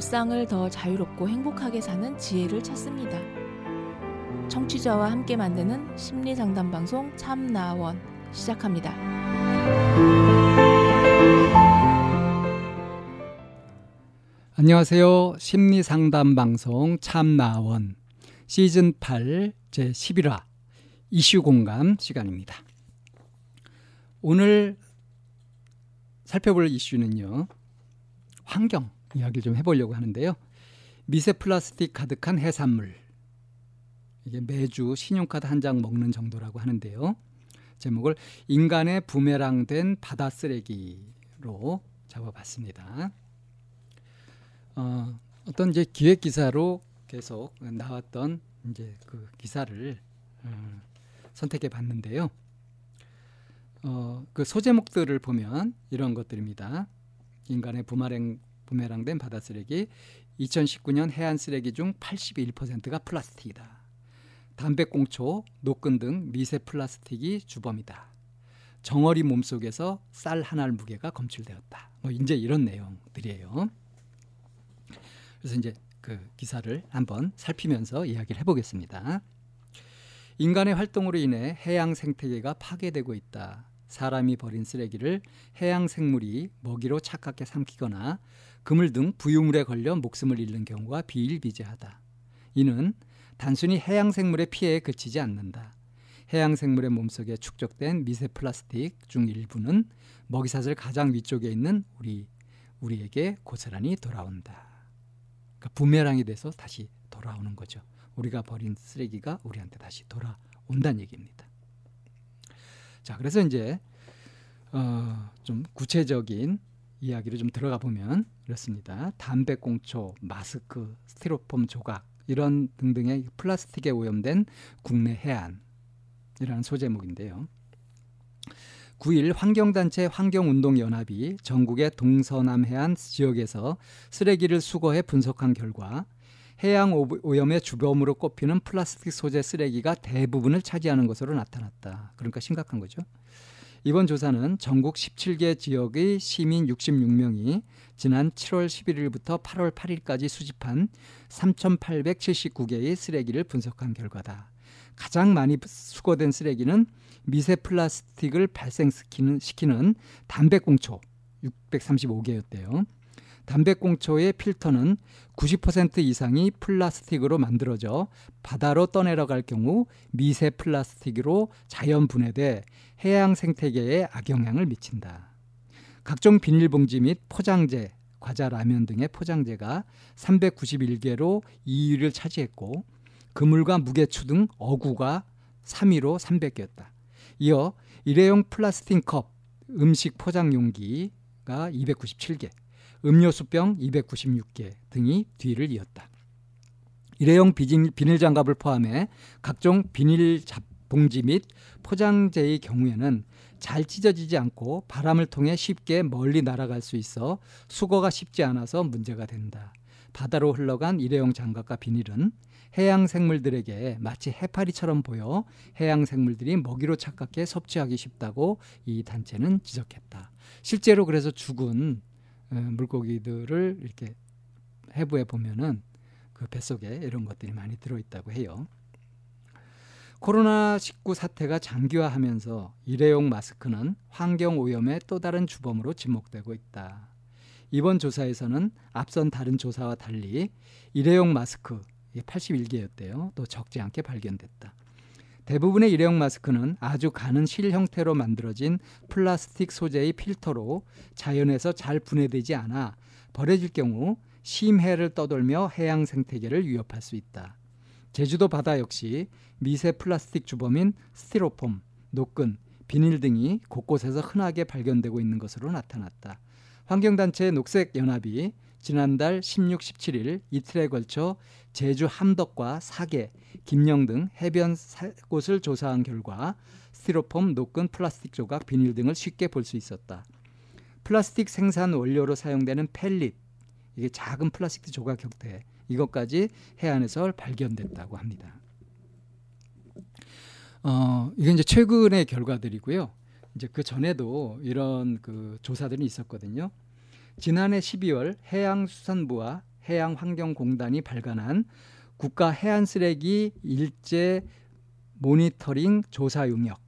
일상을 더 자유롭고 행복하게 사는 지혜를 찾습니다. 청취자와 함께 만드는 심리 상담 방송 참나원 시작합니다. 안녕하세요. 심리 상담 방송 참나원 시즌 8 제 11화 이슈 공감 시간입니다. 오늘 살펴볼 이슈는요. 환경 이야기를 좀 해보려고 하는데요. 미세 플라스틱 가득한 해산물. 이게 매주 신용카드 한 장 먹는 정도라고 하는데요. 제목을 인간의 부메랑 된 바다 쓰레기로 잡아봤습니다. 어, 어떤 이제 기획 기사로 계속 나왔던 이제 그 기사를 어, 선택해 봤는데요. 어, 그 소제목들을 보면 이런 것들입니다. 인간의 부마랭, 부메랑된 바다 쓰레기 2019년 해안 쓰레기 중 81%가 플라스틱이다. 담배꽁초, 노끈 등 미세 플라스틱이 주범이다. 정어리 몸속에서 쌀 한 알 무게가 검출되었다. 뭐 이제 이런 내용들이에요. 그래서 이제 그 기사를 한번 살피면서 이야기를 해보겠습니다. 인간의 활동으로 인해 해양 생태계가 파괴되고 있다. 사람이 버린 쓰레기를 해양 생물이 먹이로 착각해 삼키거나 그물 등 부유물에 걸려 목숨을 잃는 경우가 비일비재하다. 이는 단순히 해양 생물의 피해에 그치지 않는다. 해양 생물의 몸속에 축적된 미세 플라스틱 중 일부는 먹이사슬 가장 위쪽에 있는 우리 우리에게 고스란히 돌아온다. 그러니까 부메랑이 돼서 다시 돌아오는 거죠. 우리가 버린 쓰레기가 우리한테 다시 돌아온다는 얘기입니다. 자, 그래서 이제 어, 좀 구체적인 이야기를 좀 들어가 보면 이렇습니다. 담배 꽁초, 마스크, 스티로폼 조각 이런 등등의 플라스틱에 오염된 국내 해안이라는 소제목인데요. 9일 환경단체 환경운동연합이 전국의 동서남 해안 지역에서 쓰레기를 수거해 분석한 결과 해양 오염의 주범으로 꼽히는 플라스틱 소재 쓰레기가 대부분을 차지하는 것으로 나타났다. 그러니까 심각한 거죠. 이번 조사는 전국 17개 지역의 시민 66명이 지난 7월 11일부터 8월 8일까지 수집한 3,879개의 쓰레기를 분석한 결과다. 가장 많이 수거된 쓰레기는 미세 플라스틱을 발생시키는 시키는 담배꽁초 635개였대요. 담배꽁초의 필터는 90% 이상이 플라스틱으로 만들어져 바다로 떠내려갈 경우 미세 플라스틱으로 자연 분해돼 해양 생태계에 악영향을 미친다. 각종 비닐봉지 및 포장재, 과자, 라면 등의 포장재가 391개로 2위를 차지했고 그물과 무게추 등 어구가 3위로 300개였다. 이어 일회용 플라스틱 컵, 음식 포장 용기가 297개, 음료수병 296개 등이 뒤를 이었다. 일회용 비닐 장갑을 포함해 각종 비닐 봉지 및 포장재의 경우에는 잘 찢어지지 않고 바람을 통해 쉽게 멀리 날아갈 수 있어 수거가 쉽지 않아서 문제가 된다. 바다로 흘러간 일회용 장갑과 비닐은 해양 생물들에게 마치 해파리처럼 보여 해양 생물들이 먹이로 착각해 섭취하기 쉽다고 이 단체는 지적했다. 실제로 그래서 죽은 어, 물고기들을 이렇게 해부해 보면은 그 뱃속에 이런 것들이 많이 들어 있다고 해요. 코로나19 사태가 장기화하면서 일회용 마스크는 환경 오염의 또 다른 주범으로 지목되고 있다. 이번 조사에서는 앞선 다른 조사와 달리 일회용 마스크 81개였대요. 또 적지 않게 발견됐다. 대부분의 일회용 마스크는 아주 가는 실 형태로 만들어진 플라스틱 소재의 필터로 자연에서 잘 분해되지 않아 버려질 경우 심해를 떠돌며 해양 생태계를 위협할 수 있다. 제주도 바다 역시 미세 플라스틱 주범인 스티로폼, 노끈, 비닐 등이 곳곳에서 흔하게 발견되고 있는 것으로 나타났다. 환경단체 녹색연합이 지난달 16, 17일 이틀에 걸쳐 제주 함덕과 사계, 김녕 등 해변 곳을 조사한 결과 스티로폼, 노끈, 플라스틱 조각, 비닐 등을 쉽게 볼 수 있었다. 플라스틱 생산 원료로 사용되는 펠릿, 이게 작은 플라스틱 조각 형태, 이것까지 해안에서 발견됐다고 합니다. 어, 이게 이제 최근의 결과들이고요. 이제 그 전에도 이런 그 조사들이 있었거든요. 지난해 12월 해양수산부와 해양환경공단이 발간한 국가 해안 쓰레기 일제 모니터링 조사 용역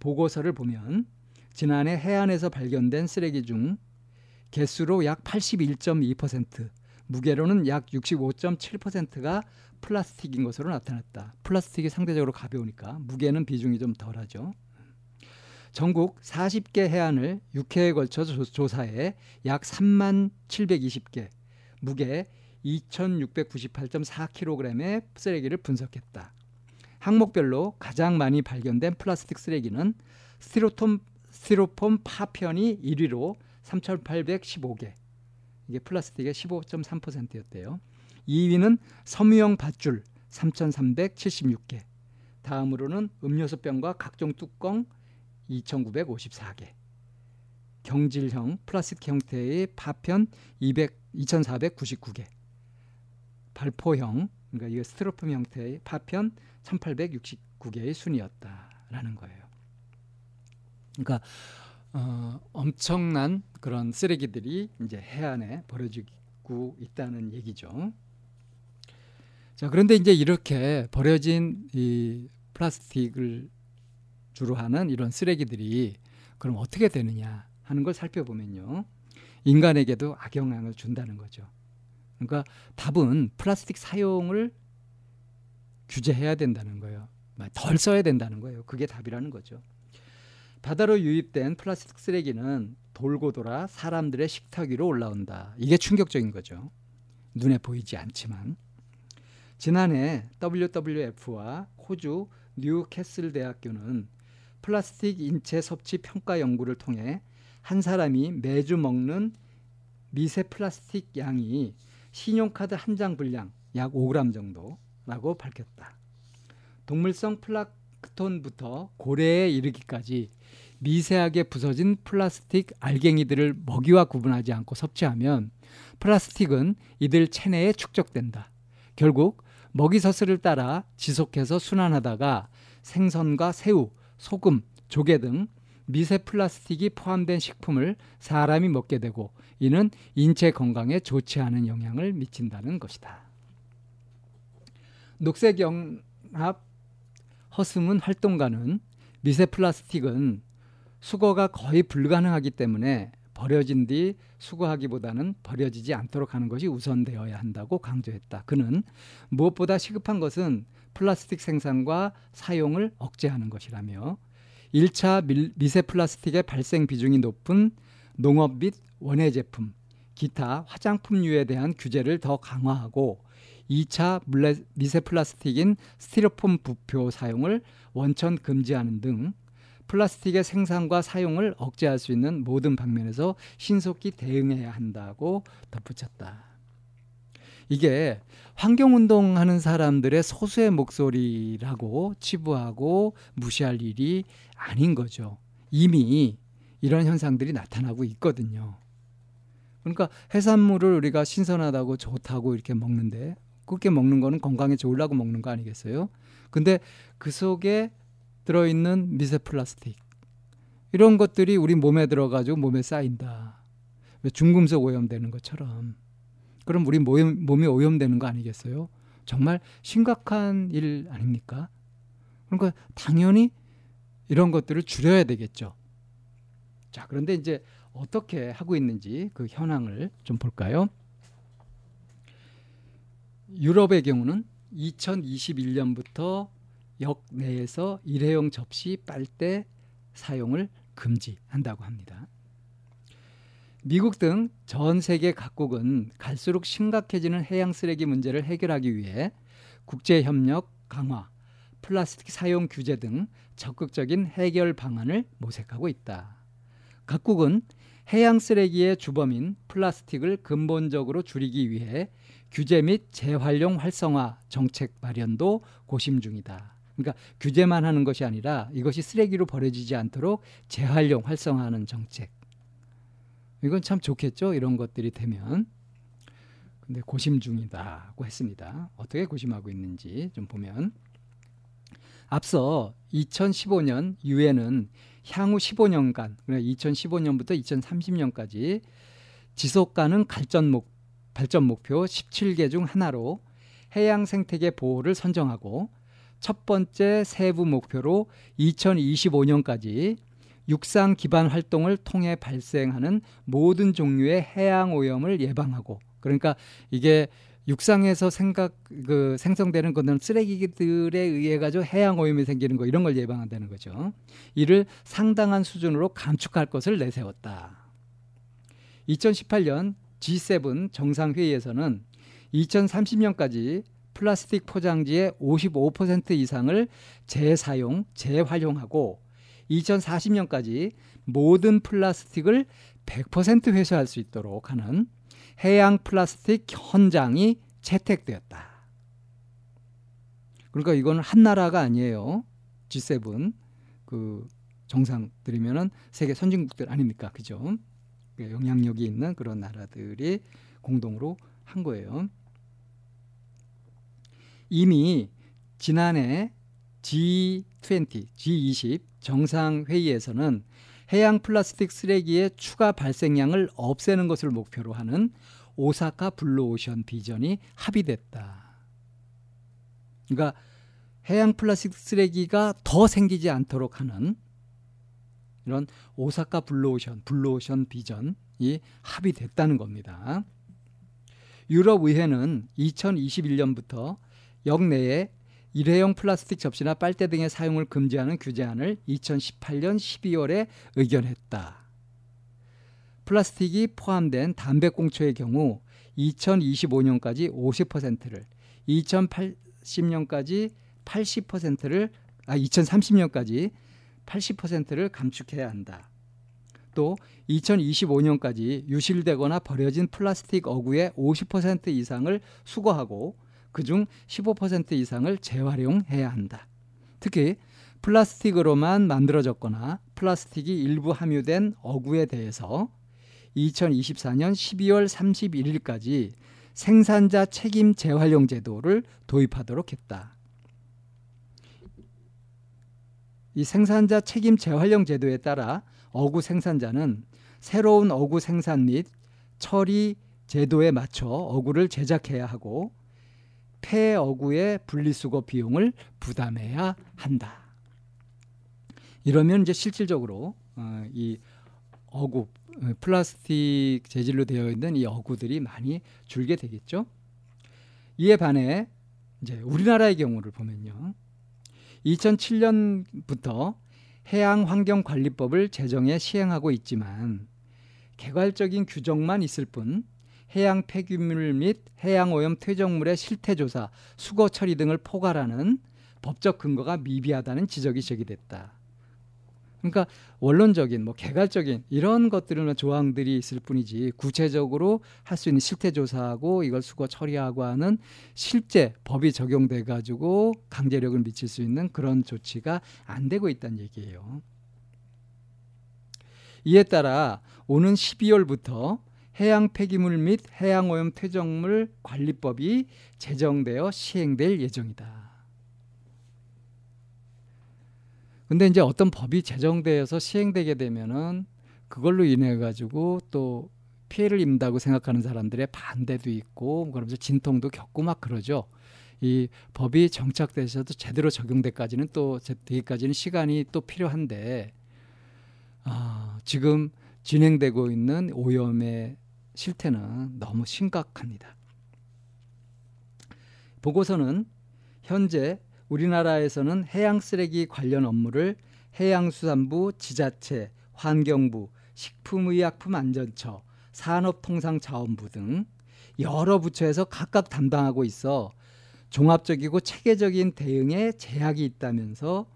보고서를 보면 지난해 해안에서 발견된 쓰레기 중 개수로 약 81.2%, 무게로는 약 65.7%가 플라스틱인 것으로 나타났다. 플라스틱이 상대적으로 가벼우니까 무게는 비중이 좀 덜하죠. 전국 40개 해안을 6회에 걸쳐 조사해 약 3만 720개, 무게 2,698.4kg의 쓰레기를 분석했다. 항목별로 가장 많이 발견된 플라스틱 쓰레기는 스티로폼, 스티로폼 파편이 1위로 3,815개. 이게 플라스틱의 15.3%였대요. 2위는 섬유형 밧줄 3,376개. 다음으로는 음료수병과 각종 뚜껑 2,954개. 경질형 플라스틱 형태의 파편 200, 2,499개. 발포형 그러니까 이게 스티로폼 형태의 파편 1,869개의 순이었다라는 거예요. 그러니까 어, 엄청난 그런 쓰레기들이 이제 해안에 버려지고 있다는 얘기죠. 자, 그런데 이제 이렇게 버려진 이 플라스틱을 주로 하는 이런 쓰레기들이 그럼 어떻게 되느냐 하는 걸 살펴보면요. 인간에게도 악영향을 준다는 거죠. 그러니까 답은 플라스틱 사용을 규제해야 된다는 거예요. 덜 써야 된다는 거예요. 그게 답이라는 거죠. 바다로 유입된 플라스틱 쓰레기는 돌고 돌아 사람들의 식탁 위로 올라온다. 이게 충격적인 거죠. 눈에 보이지 않지만. 지난해 WWF와 호주 뉴캐슬 대학교는 플라스틱 인체 섭취 평가 연구를 통해 한 사람이 매주 먹는 미세 플라스틱 양이 신용카드 한 장 분량 약 5g 정도라고 밝혔다. 동물성 플라크톤부터 고래에 이르기까지 미세하게 부서진 플라스틱 알갱이들을 먹이와 구분하지 않고 섭취하면 플라스틱은 이들 체내에 축적된다. 결국 먹이 서슬을 따라 지속해서 순환하다가 생선과 새우, 소금, 조개 등 미세 플라스틱이 포함된 식품을 사람이 먹게 되고 이는 인체 건강에 좋지 않은 영향을 미친다는 것이다. 녹색영합 허스문 활동가는 미세 플라스틱은 수거가 거의 불가능하기 때문에 버려진 뒤 수거하기보다는 버려지지 않도록 하는 것이 우선되어야 한다고 강조했다. 그는 무엇보다 시급한 것은 플라스틱 생산과 사용을 억제하는 것이라며 1차 미세 플라스틱의 발생 비중이 높은 농업 및 원예 제품, 기타 화장품류에 대한 규제를 더 강화하고 2차 미세 플라스틱인 스티로폼 부표 사용을 원천 금지하는 등 플라스틱의 생산과 사용을 억제할 수 있는 모든 방면에서 신속히 대응해야 한다고 덧붙였다. 이게 환경운동 하는 사람들의 소수의 목소리라고 치부하고 무시할 일이 아닌 거죠. 이미 이런 현상들이 나타나고 있거든요. 그러니까 해산물을 우리가 신선하다고 좋다고 이렇게 먹는데 그렇게 먹는 거는 건강에 좋으려고 먹는 거 아니겠어요? 근데 그 속에 들어있는 미세 플라스틱 이런 것들이 우리 몸에 들어가지고 몸에 쌓인다. 중금속 오염되는 것처럼. 그럼 우리 몸, 몸이 오염되는 거 아니겠어요? 정말 심각한 일 아닙니까? 그러니까 당연히 이런 것들을 줄여야 되겠죠. 자, 그런데 이제 어떻게 하고 있는지 그 현황을 좀 볼까요? 유럽의 경우는 2021년부터 역 내에서 일회용 접시 빨대 사용을 금지한다고 합니다. 미국 등 전 세계 각국은 갈수록 심각해지는 해양 쓰레기 문제를 해결하기 위해 국제 협력 강화, 플라스틱 사용 규제 등 적극적인 해결 방안을 모색하고 있다. 각국은 해양 쓰레기의 주범인 플라스틱을 근본적으로 줄이기 위해 규제 및 재활용 활성화 정책 마련도 고심 중이다. 그러니까 규제만 하는 것이 아니라 이것이 쓰레기로 버려지지 않도록 재활용 활성화하는 정책. 이건 참 좋겠죠. 이런 것들이 되면. 근데 고심 중이다고 했습니다. 어떻게 고심하고 있는지 좀 보면 앞서 2015년 유엔은 향후 15년간 그러니까 2015년부터 2030년까지 지속 가능 발전 목 발전 목표 17개 중 하나로 해양 생태계 보호를 선정하고 첫 번째 세부 목표로 2025년까지 육상 기반 활동을 통해 발생하는 모든 종류의 해양 오염을 예방하고 그러니까 이게 육상에서 생각 그 생성되는 것은 쓰레기들에 의해 가지고 해양 오염이 생기는 거 이런 걸 예방한다는 거죠. 이를 상당한 수준으로 감축할 것을 내세웠다. 2018년 G7 정상회의에서는 2030년까지 플라스틱 포장지의 55% 이상을 재사용, 재활용하고 2040년까지 모든 플라스틱을 100% 회수할 수 있도록 하는 해양 플라스틱 현장이 채택되었다. 그러니까 이거는 한 나라가 아니에요. G7 그 정상들이면은 세계 선진국들 아닙니까? 그죠? 그 영향력이 있는 그런 나라들이 공동으로 한 거예요. 이미 지난해 G20, G20 정상회의에서는 해양 플라스틱 쓰레기의 추가 발생량을 없애는 것을 목표로 하는 오사카 블루오션 비전이 합의됐다. 그러니까 해양 플라스틱 쓰레기가 더 생기지 않도록 하는 이런 오사카 블루오션, 블루오션 비전이 합의됐다는 겁니다. 유럽 의회는 2021년부터 역내에 일회용 플라스틱 접시나 빨대 등의 사용을 금지하는 규제안을 2018년 12월에 의결했다. 플라스틱이 포함된 담배꽁초의 경우 2025년까지 50%를, 2080년까지 80%를, 아 2030년까지 80%를 감축해야 한다. 또 2025년까지 유실되거나 버려진 플라스틱 어구의 50% 이상을 수거하고 그중 15% 이상을 재활용해야 한다. 특히 플라스틱으로만 만들어졌거나 플라스틱이 일부 함유된 어구에 대해서 2024년 12월 31일까지 생산자 책임 재활용 제도를 도입하도록 했다. 이 생산자 책임 재활용 제도에 따라 어구 생산자는 새로운 어구 생산 및 처리 제도에 맞춰 어구를 제작해야 하고 폐어구의 분리수거 비용을 부담해야 한다. 이러면 이제 실질적으로 어, 이 어구 어, 플라스틱 재질로 되어 있는 이 어구들이 많이 줄게 되겠죠. 이에 반해 이제 우리나라의 경우를 보면요. 2007년부터 해양환경관리법을 제정해 시행하고 있지만 개괄적인 규정만 있을 뿐 해양 폐기물 및 해양 오염 퇴적물의 실태 조사, 수거 처리 등을 포괄하는 법적 근거가 미비하다는 지적이 제기됐다. 그러니까 원론적인 뭐 개괄적인 이런 것들은 조항들이 있을 뿐이지 구체적으로 할 수 있는 실태 조사하고 이걸 수거 처리하고 하는 실제 법이 적용돼 가지고 강제력을 미칠 수 있는 그런 조치가 안 되고 있다는 얘기예요. 이에 따라 오는 12월부터 해양 폐기물 및 해양 오염 퇴적물 관리법이 제정되어 시행될 예정이다. 근데 이제 어떤 법이 제정되어서 시행되게 되면은 그걸로 인해 가지고 또 피해를 입는다고 생각하는 사람들의 반대도 있고 그러면서 진통도 겪고 막 그러죠. 이 법이 정착돼서도 제대로 적용되까지는 또 되기까지는 시간이 또 필요한데 아, 지금 진행되고 있는 오염의 실태는 너무 심각합니다. 보고서는 현재 우리나라에서는 해양 쓰레기 관련 업무를 해양수산부, 지자체, 환경부, 식품의약품안전처, 산업통상자원부 등 여러 부처에서 각각 담당하고 있어 종합적이고 체계적인 대응에 제약이 있다면서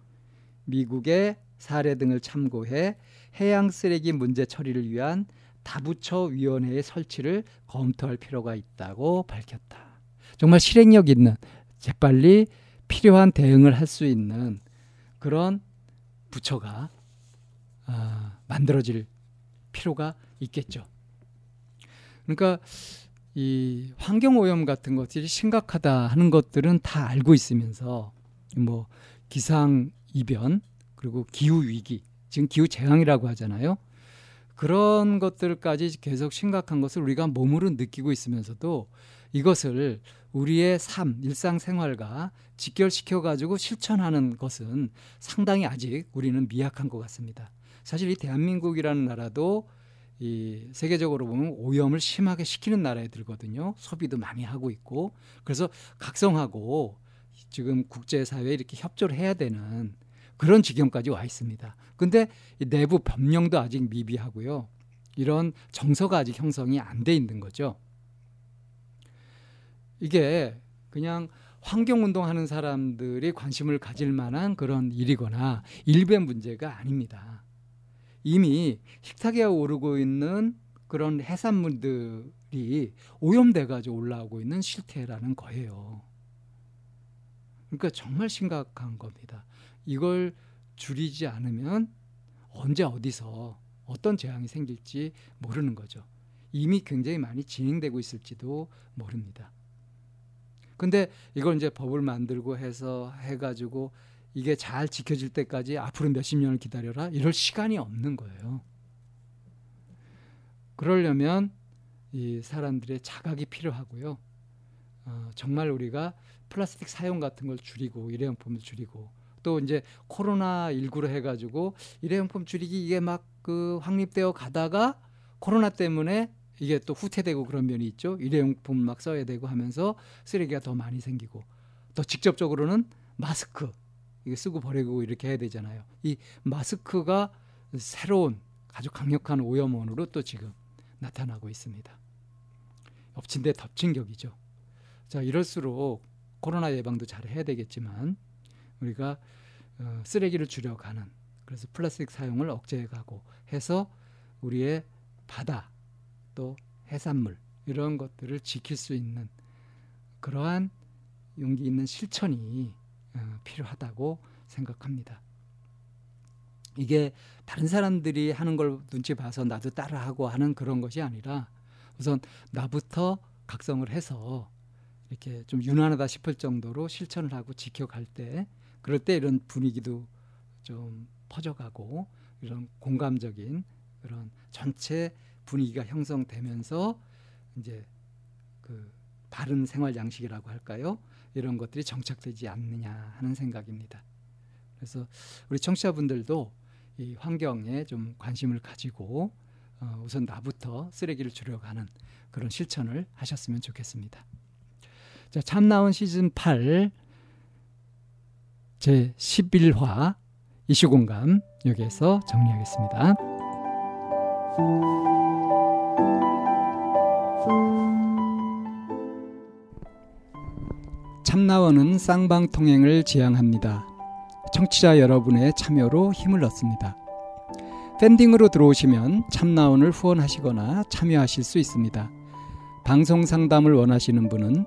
미국의 사례 등을 참고해 해양 쓰레기 문제 처리를 위한 다부처 위원회의 설치를 검토할 필요가 있다고 밝혔다. 정말 실행력 있는 재빨리 필요한 대응을 할 수 있는 그런 부처가 아, 만들어질 필요가 있겠죠. 그러니까 이 환경 오염 같은 것들이 심각하다 하는 것들은 다 알고 있으면서 뭐 기상 이변 그리고 기후 위기 지금 기후 재앙이라고 하잖아요. 그런 것들까지 계속 심각한 것을 우리가 몸으로 느끼고 있으면서도 이것을 우리의 삶, 일상생활과 직결시켜 가지고 실천하는 것은 상당히 아직 우리는 미약한 것 같습니다. 사실 이 대한민국이라는 나라도 이 세계적으로 보면 오염을 심하게 시키는 나라에 들거든요. 소비도 많이 하고 있고 그래서 각성하고 지금 국제사회에 이렇게 협조를 해야 되는 그런 지경까지 와 있습니다. 근데 내부 법령도 아직 미비하고요. 이런 정서가 아직 형성이 안 돼 있는 거죠. 이게 그냥 환경운동 하는 사람들이 관심을 가질 만한 그런 일이거나 일배 문제가 아닙니다. 이미 식탁에 오르고 있는 그런 해산물들이 오염돼 가지고 올라오고 있는 실태라는 거예요. 그러니까 정말 심각한 겁니다. 이걸 줄이지 않으면 언제 어디서 어떤 재앙이 생길지 모르는 거죠. 이미 굉장히 많이 진행되고 있을지도 모릅니다. 근데 이걸 이제 법을 만들고 해서 해가지고 이게 잘 지켜질 때까지 앞으로 몇십 년을 기다려라 이럴 시간이 없는 거예요. 그러려면 이 사람들의 자각이 필요하고요. 어, 정말 우리가 플라스틱 사용 같은 걸 줄이고 일회용품을 줄이고 또 이제 코로나 19로 해가지고 일회용품 줄이기 이게 막 그 확립되어 가다가 코로나 때문에 이게 또 후퇴되고 그런 면이 있죠. 일회용품 막 써야 되고 하면서 쓰레기가 더 많이 생기고 또 직접적으로는 마스크 이게 쓰고 버리고 이렇게 해야 되잖아요. 이 마스크가 새로운 아주 강력한 오염원으로 또 지금 나타나고 있습니다. 엎친 데 덮친 격이죠. 자, 이럴수록 코로나 예방도 잘 해야 되겠지만 우리가 어, 쓰레기를 줄여가는 그래서 플라스틱 사용을 억제해 가고 해서 우리의 바다 또 해산물 이런 것들을 지킬 수 있는 그러한 용기 있는 실천이 어, 필요하다고 생각합니다. 이게 다른 사람들이 하는 걸 눈치 봐서 나도 따라하고 하는 그런 것이 아니라 우선 나부터 각성을 해서 이렇게 좀 유난하다 싶을 정도로 실천을 하고 지켜갈 때 그럴 때 이런 분위기도 좀 퍼져가고 이런 공감적인 그런 전체 분위기가 형성되면서 이제 그 바른 생활 양식이라고 할까요? 이런 것들이 정착되지 않느냐 하는 생각입니다. 그래서 우리 청취자분들도 이 환경에 좀 관심을 가지고 어, 우선 나부터 쓰레기를 줄여가는 그런 실천을 하셨으면 좋겠습니다. 자, 참나온 시즌 8 제 11화 이슈 공감 여기에서 정리하겠습니다. 참나원은 쌍방통행을 지향합니다. 청취자 여러분의 참여로 힘을 얻습니다. 팬딩으로 들어오시면 참나원을 후원하시거나 참여하실 수 있습니다. 방송 상담을 원하시는 분은